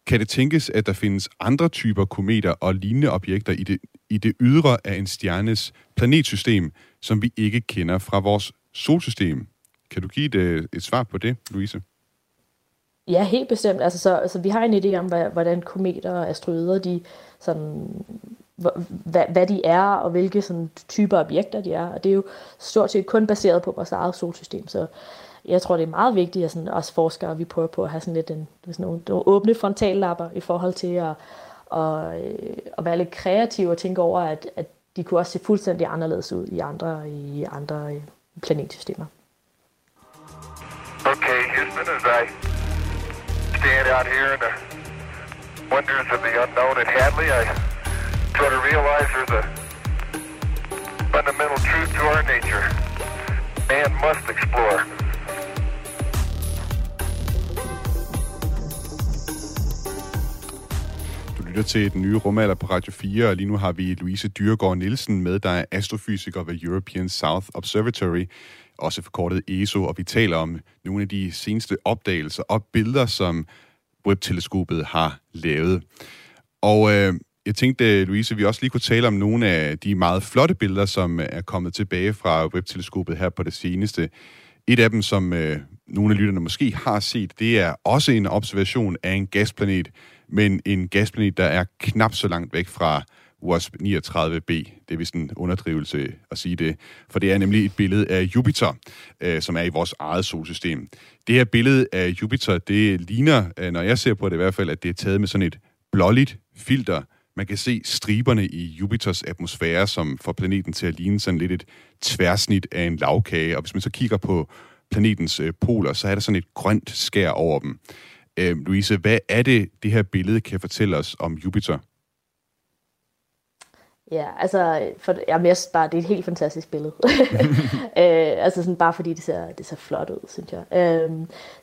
kan det tænkes, at der findes andre typer kometer og lignende objekter i det, i det ydre af en stjernes planetsystem, som vi ikke kender fra vores solsystem? Kan du give et, øh, et svar på det, Louise? Ja, helt bestemt. Altså, så, altså, vi har en idé om, hvordan kometer og asteroider, de, sådan, hvad, hvad de er, og hvilke sådan, typer objekter de er. Og det er jo stort set kun baseret på vores eget solsystem. Så jeg tror, det er meget vigtigt, at sådan, os forskere vi prøver på at have sådan lidt en, sådan nogle, nogle åbne frontallapper i forhold til at, og, øh, at være lidt kreative og tænke over, at, at de kunne også se fuldstændig anderledes ud i andre, i andre øh, planetsystemer. Okay, here's my advice. Stand out here in the wonders of the unknown at Hadley, I try to realize there's a fundamental truth to our nature. Man must explore. Lytter til den nye rumalder på Radio 4, og lige nu har vi Louise Nielsen med, der er astrofysiker ved European South Observatory også forkortet ESO, og vi taler om nogle af de seneste opdagelser og billeder, som Webb-teleskopet har lavet. Og øh, jeg tænkte, Louise, vi også lige kunne tale om nogle af de meget flotte billeder, som øh, er kommet tilbage fra Webb-teleskopet her på det seneste. Et af dem, som øh, nogle af lytterne måske har set, det er også en observation af en gasplanet, men en gasplanet, der er knap så langt væk fra WASP 39b. Det er vist en underdrivelse at sige det, for det er nemlig et billede af Jupiter, øh, som er i vores eget solsystem. Det her billede af Jupiter, det ligner, øh, når jeg ser på det i hvert fald, at det er taget med sådan et blåligt filter. Man kan se striberne i Jupiters atmosfære, som får planeten til at ligne sådan lidt et tværsnit af en lavkage. Og hvis man så kigger på planetens øh, poler, så er der sådan et grønt skær over dem. Øh, Louise, hvad er det, det her billede kan fortælle os om Jupiter? Ja, altså, for, jamen, jeg synes bare, det er et helt fantastisk billede. øh, altså sådan bare fordi det ser, det ser flot ud, synes jeg. Øh,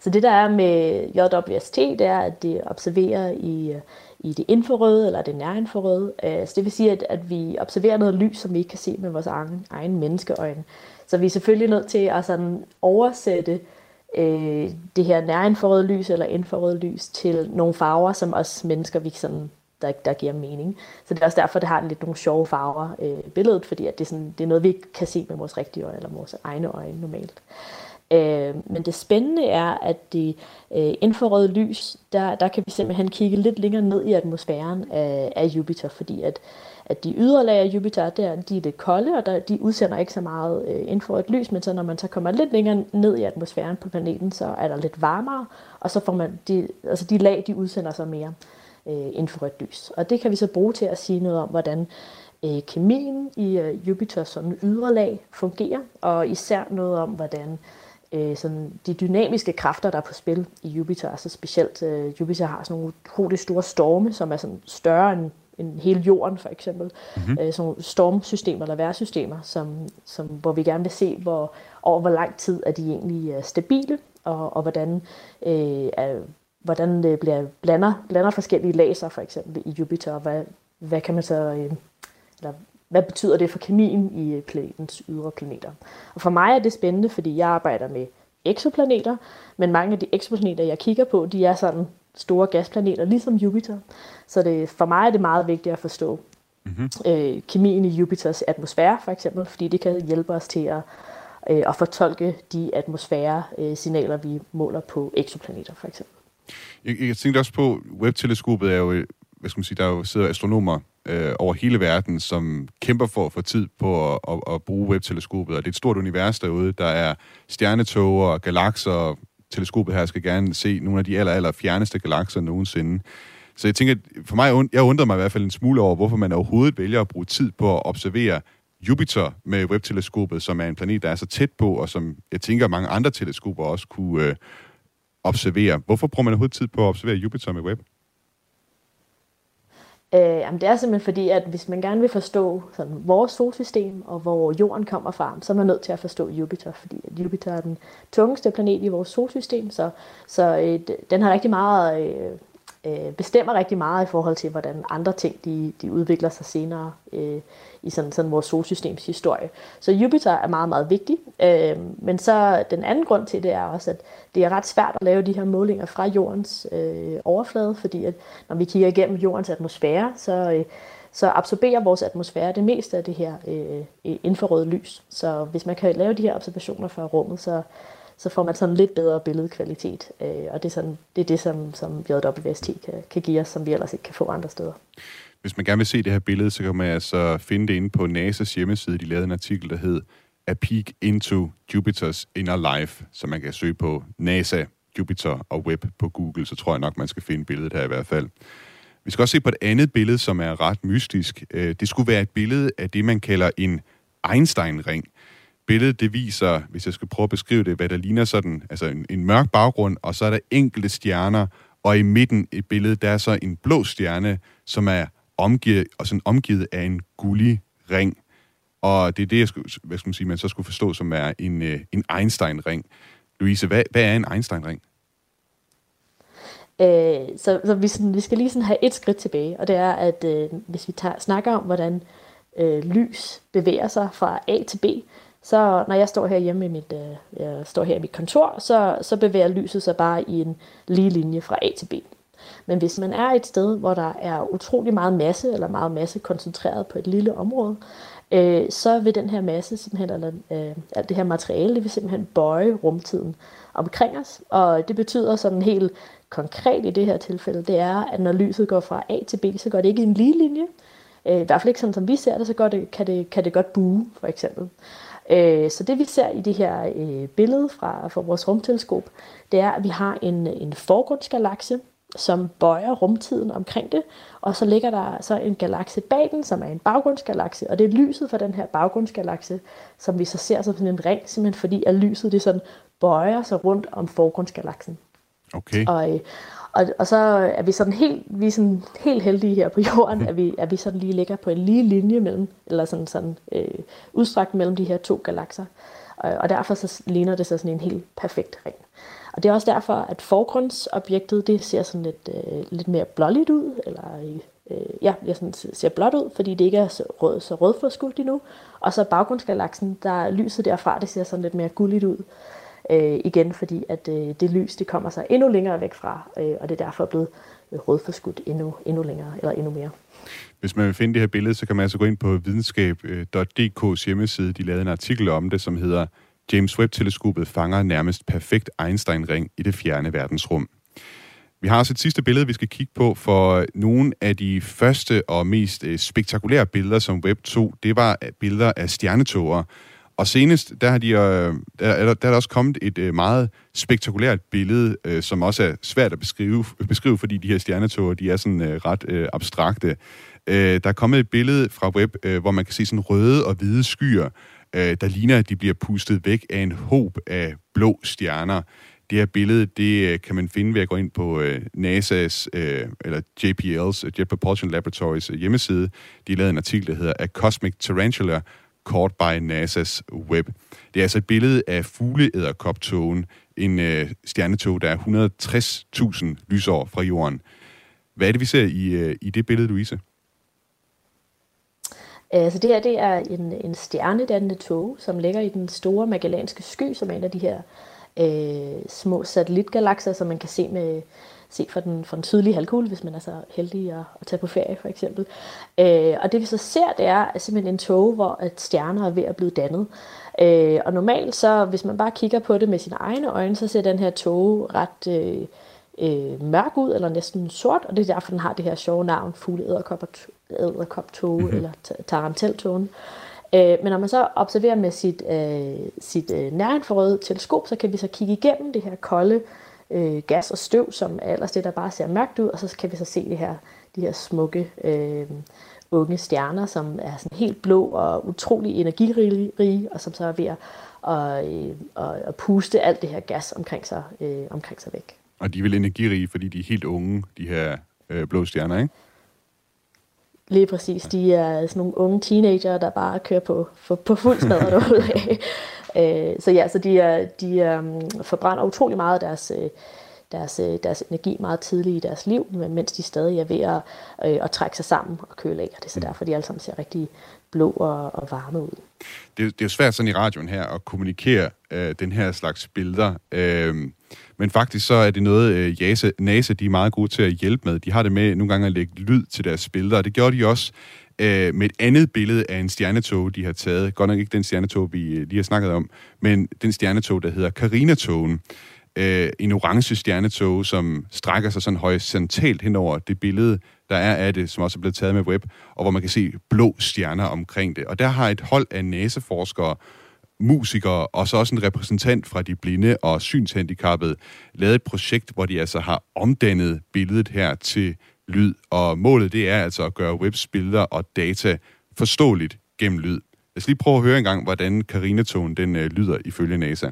så det der er med JWST, det er, at det observerer i, øh, i det infrarøde eller det nærinfrarøde. Øh, så det vil sige, at, at vi observerer noget lys, som vi ikke kan se med vores egen, egen menneskeøjne. Så vi er selvfølgelig nødt til at sådan oversætte øh, det her nærinfrarøde lys eller infrarøde lys til nogle farver, som os mennesker vi sådan der, der giver mening. Så det er også derfor, det har lidt nogle sjove farver øh, billedet, fordi at det, er sådan, det er noget, vi ikke kan se med vores rigtige øjne, eller vores egne øjne normalt. Øh, men det spændende er, at det øh, infrarøde lys, der, der kan vi simpelthen kigge lidt længere ned i atmosfæren af, af Jupiter, fordi at, at de ydre lag af Jupiter, der, de er lidt kolde, og der, de udsender ikke så meget øh, infrarødt lys, men så når man så kommer lidt længere ned i atmosfæren på planeten, så er der lidt varmere, og så får man de, altså de lag, de udsender så mere øh, infrarødt lys. Og det kan vi så bruge til at sige noget om, hvordan øh, kemien i øh, Jupiters sådan ydre lag fungerer, og især noget om, hvordan øh, sådan de dynamiske kræfter, der er på spil i Jupiter, altså specielt øh, Jupiter har sådan nogle utroligt store storme, som er sådan større end, end hele jorden for eksempel. Mm-hmm. Øh, sådan nogle stormsystemer eller vejrsystemer, som, som, hvor vi gerne vil se, hvor, over hvor lang tid er de egentlig er stabile, og, og hvordan øh, er, hvordan det bliver blander, blander forskellige laser for eksempel i Jupiter, og hvad, hvad kan man så, øh, eller hvad betyder det for kemien i planetens ydre planeter. Og for mig er det spændende, fordi jeg arbejder med eksoplaneter, men mange af de eksoplaneter, jeg kigger på, de er sådan store gasplaneter, ligesom Jupiter. Så det, for mig er det meget vigtigt at forstå mm-hmm. øh, kemien i Jupiters atmosfære, for eksempel, fordi det kan hjælpe os til at, øh, at fortolke de atmosfære-signaler, øh, vi måler på eksoplaneter, for eksempel. Jeg, jeg tænkte også på, webteleskopet er jo, øh, hvad skal man sige, der jo sidder astronomer øh, over hele verden, som kæmper for at få tid på at, at, at bruge webteleskopet, og det er et stort univers derude. Der er stjernetog og galakser, teleskopet her skal gerne se nogle af de aller, aller fjerneste galakser nogensinde. Så jeg tænker, for mig, jeg undrer mig i hvert fald en smule over, hvorfor man overhovedet vælger at bruge tid på at observere Jupiter med webteleskopet, som er en planet, der er så tæt på, og som jeg tænker, mange andre teleskoper også kunne, øh, observere. Hvorfor bruger man overhovedet tid på at observere Jupiter med web? Øh, jamen det er simpelthen fordi, at hvis man gerne vil forstå sådan, vores solsystem og hvor jorden kommer fra, så er man nødt til at forstå Jupiter, fordi at Jupiter er den tungeste planet i vores solsystem, så, så øh, den har rigtig meget, øh, øh, bestemmer rigtig meget i forhold til, hvordan andre ting de, de udvikler sig senere øh, i sådan, sådan vores solsystems historie. Så Jupiter er meget, meget vigtig. Øh, men så den anden grund til det er også, at det er ret svært at lave de her målinger fra jordens øh, overflade, fordi at når vi kigger igennem jordens atmosfære, så, øh, så absorberer vores atmosfære det meste af det her øh, infrarøde lys. Så hvis man kan lave de her observationer fra rummet, så, så får man sådan lidt bedre billedkvalitet. Øh, og det er, sådan, det, er det, som, som JWST kan, kan give os, som vi ellers ikke kan få andre steder. Hvis man gerne vil se det her billede, så kan man altså finde det inde på NASA's hjemmeside. De lavede en artikel, der hed A Peek into Jupiter's Inner Life, så man kan søge på NASA, Jupiter og Web på Google, så tror jeg nok, man skal finde billedet her i hvert fald. Vi skal også se på et andet billede, som er ret mystisk. Øh, det skulle være et billede af det, man kalder en Einstein-ring billede, det viser, hvis jeg skal prøve at beskrive det, hvad der ligner sådan, altså en, en mørk baggrund, og så er der enkelte stjerner, og i midten i billedet, der er så en blå stjerne, som er omgivet, og sådan omgivet af en gullig ring. Og det er det, jeg skulle, hvad skal man sige, man så skulle forstå som er en, øh, en Einstein-ring. Louise, hvad, hvad er en Einstein-ring? Øh, så så vi, sådan, vi skal lige sådan have et skridt tilbage, og det er, at øh, hvis vi tager, snakker om, hvordan øh, lys bevæger sig fra A til B, så når jeg står her hjemme i mit, øh, jeg står her i mit kontor, så, så bevæger lyset sig bare i en lige linje fra A til B. Men hvis man er et sted, hvor der er utrolig meget masse, eller meget masse koncentreret på et lille område, øh, så vil den her masse, simpelthen, eller øh, alt det her materiale, det vil simpelthen bøje rumtiden omkring os. Og det betyder sådan helt konkret i det her tilfælde, det er, at når lyset går fra A til B, så går det ikke i en lige linje. Øh, I hvert fald ikke sådan, som vi ser det, så går det, kan, det, kan det godt bue, for eksempel. Øh, så det vi ser i det her øh, billede fra, fra vores rumteleskop, det er, at vi har en, en forgrundsgalakse, som bøjer rumtiden omkring det, og så ligger der så en galakse bag den, som er en baggrundsgalakse, og det er lyset fra den her baggrundsgalakse, som vi så ser som sådan en ring, simpelthen fordi at lyset det sådan bøjer sig rundt om forgrundsgalaksen. Okay. Og, og, og så er vi sådan helt, vi er sådan helt heldige her på jorden, at vi, at vi sådan lige ligger på en lige linje mellem, eller sådan, sådan øh, udstrakt mellem de her to galakser. Og, og derfor så ligner det så sådan en helt perfekt ring. Og det er også derfor, at forgrundsobjektet, det ser sådan lidt, øh, lidt mere blåligt ud, eller øh, ja, det sådan, ser blåt ud, fordi det ikke er så, rød, så rødforskult endnu. Og så baggrundsgalaksen, der lyset derfra, det ser sådan lidt mere gulligt ud. Øh, igen, fordi at øh, det lys, det kommer sig endnu længere væk fra, øh, og det er derfor blevet rødforskudt endnu, endnu længere, eller endnu mere. Hvis man vil finde det her billede, så kan man altså gå ind på videnskab.dk's øh, hjemmeside. De lavede en artikel om det, som hedder James Webb-teleskopet fanger nærmest perfekt Einstein-ring i det fjerne verdensrum. Vi har også et sidste billede, vi skal kigge på, for nogle af de første og mest øh, spektakulære billeder, som Webb tog, det var øh, billeder af stjernetoger. Og senest, der, har de, øh, der, der, der er der også kommet et øh, meget spektakulært billede, øh, som også er svært at beskrive, beskrive fordi de her stjernetoger, de er sådan øh, ret øh, abstrakte. Der er kommet et billede fra web, hvor man kan se sådan røde og hvide skyer, der ligner, at de bliver pustet væk af en håb af blå stjerner. Det her billede, det kan man finde ved at gå ind på øh, NASA's, øh, eller JPL's, Jet Propulsion Laboratories hjemmeside. De har lavet en artikel, der hedder A Cosmic Tarantula Caught by NASA's Web. Det er altså et billede af fugleæderkoptogen, en øh, stjernetog, der er 160.000 lysår fra jorden. Hvad er det, vi ser i, øh, i det billede, Louise? Altså det her det er en, en stjernedannende tog, som ligger i den store Magellanske sky, som er en af de her øh, små satellitgalakser, som man kan se med se fra den, fra den sydlige halvkugle, hvis man er så heldig at, at tage på ferie for eksempel. Øh, og det vi så ser, det er simpelthen en tog, hvor at stjerner er ved at blive dannet. Øh, og normalt så, hvis man bare kigger på det med sine egne øjne, så ser den her tog ret øh, øh, mørk ud, eller næsten sort, og det er derfor, den har det her sjove navn, fugle æderkop-tog, mm-hmm. eller taranteltogen. Øh, men når man så observerer med sit, øh, sit øh, nærinfrarøde teleskop, så kan vi så kigge igennem det her kolde øh, gas og støv, som er ellers det, der bare ser mørkt ud, og så kan vi så se det her, de her smukke øh, unge stjerner, som er sådan helt blå og utrolig energirige, og som så er ved at, og, øh, og, og puste alt det her gas omkring sig, øh, omkring sig væk. Og de er vel energirige, fordi de er helt unge, de her øh, blå stjerner, ikke? Lige præcis. De er sådan nogle unge teenager, der bare kører på, på, på fuld smadret derude. Øh, så ja, så de, er, de um, forbrænder utrolig meget af deres, øh, deres, øh, deres energi meget tidligt i deres liv, mens de stadig er ved at, øh, at trække sig sammen og køle af. Og det er så mm. derfor, de alle sammen ser rigtig blå og, og varme ud. Det, det er jo svært sådan i radioen her at kommunikere øh, den her slags billeder. Øh, men faktisk så er det noget, øh, JASA, NASA de er meget gode til at hjælpe med. De har det med nogle gange at lægge lyd til deres billeder, og det gjorde de også øh, med et andet billede af en stjernetog, de har taget. Godt nok ikke den stjernetog, vi øh, lige har snakket om, men den stjernetog, der hedder Carina-togen. Øh, en orange stjernetog, som strækker sig sådan horisontalt hen over det billede, der er af det, som også er blevet taget med web, og hvor man kan se blå stjerner omkring det. Og der har et hold af næseforskere musikere og så også en repræsentant fra de blinde og synshandicappede lavet et projekt, hvor de altså har omdannet billedet her til lyd. Og målet det er altså at gøre webs billeder og data forståeligt gennem lyd. Lad os lige prøve at høre en gang, hvordan Karinatonen den øh, lyder ifølge NASA.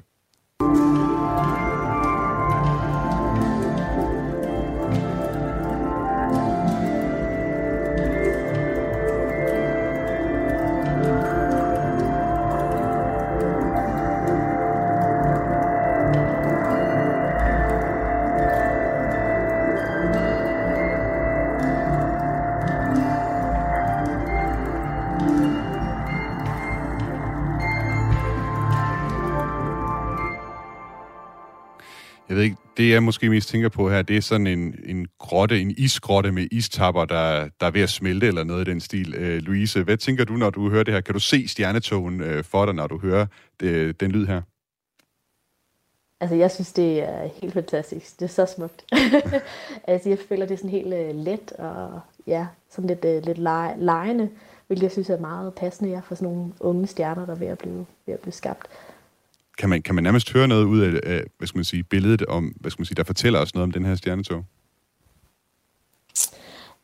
Jeg måske mest tænker på her, det er sådan en, en grotte, en isgrotte med istapper, der, der er ved at smelte eller noget i den stil. Øh, Louise, hvad tænker du, når du hører det her? Kan du se stjernetogen øh, for dig, når du hører det, den lyd her? Altså, jeg synes, det er helt fantastisk. Det er så smukt. altså, jeg føler, det er sådan helt øh, let og ja, sådan lidt, øh, lidt lege, lejende, hvilket jeg synes er meget passende ja, for sådan nogle unge stjerner, der er ved at blive, ved at blive skabt kan man, kan man nærmest høre noget ud af, af hvad skal man sige, billedet, om, hvad skal man sige, der fortæller os noget om den her stjernetog?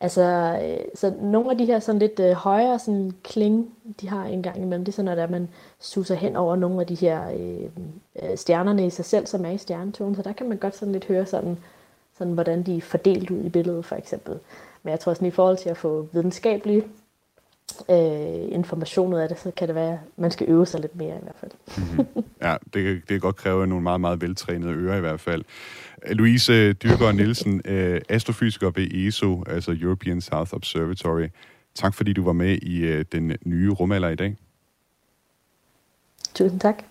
Altså, øh, så nogle af de her sådan lidt øh, højere sådan kling, de har en gang imellem, det er sådan, at man suser hen over nogle af de her øh, øh, stjernerne i sig selv, som er i stjernetogen, så der kan man godt sådan lidt høre sådan, sådan hvordan de er fordelt ud i billedet for eksempel. Men jeg tror sådan i forhold til at få videnskabelige øh, information ud af det, så kan det være, at man skal øve sig lidt mere i hvert fald. mm-hmm. Ja, det, det kan godt kræve nogle meget, meget veltrænede ører i hvert fald. Louise Dyrgaard Nielsen, øh, astrofysiker ved ESO, altså European South Observatory. Tak fordi du var med i øh, den nye rumalder i dag. Tusind tak.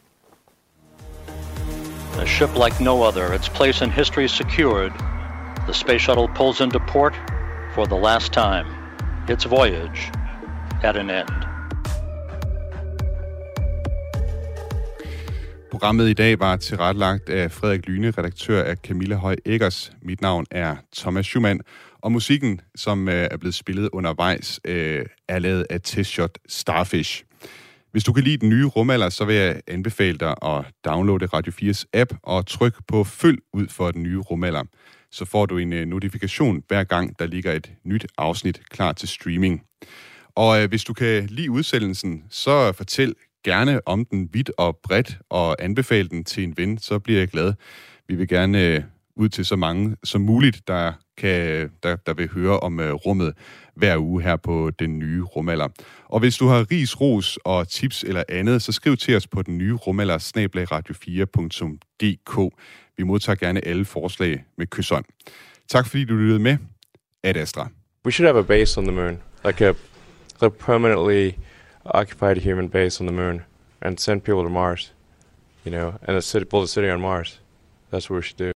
A ship like no other, its place in history secured. The space shuttle pulls into port for the last time. Its voyage at an end. Programmet i dag var tilrettelagt af Frederik Lyne, redaktør af Camilla Høj Eggers. Mit navn er Thomas Schumann, og musikken, som øh, er blevet spillet undervejs, øh, er lavet af Testshot Starfish. Hvis du kan lide den nye rumalder, så vil jeg anbefale dig at downloade Radio 4's app og tryk på følg ud for den nye rumalder. Så får du en øh, notifikation hver gang, der ligger et nyt afsnit klar til streaming. Og øh, hvis du kan lide udsendelsen, så fortæl gerne om den vidt og bredt, og anbefal den til en ven, så bliver jeg glad. Vi vil gerne øh, ud til så mange som muligt, der, kan, der, der vil høre om øh, rummet hver uge her på den nye rumalder. Og hvis du har ris, ros og tips eller andet, så skriv til os på den nye rumalder radio4.dk. Vi modtager gerne alle forslag med kysshånd. Tak fordi du lyttede med. Ad Astra. We should have a base on the moon, like a, a permanently occupied human base on the moon, and send people to Mars, you know, and city, build a city on Mars. That's what we should do.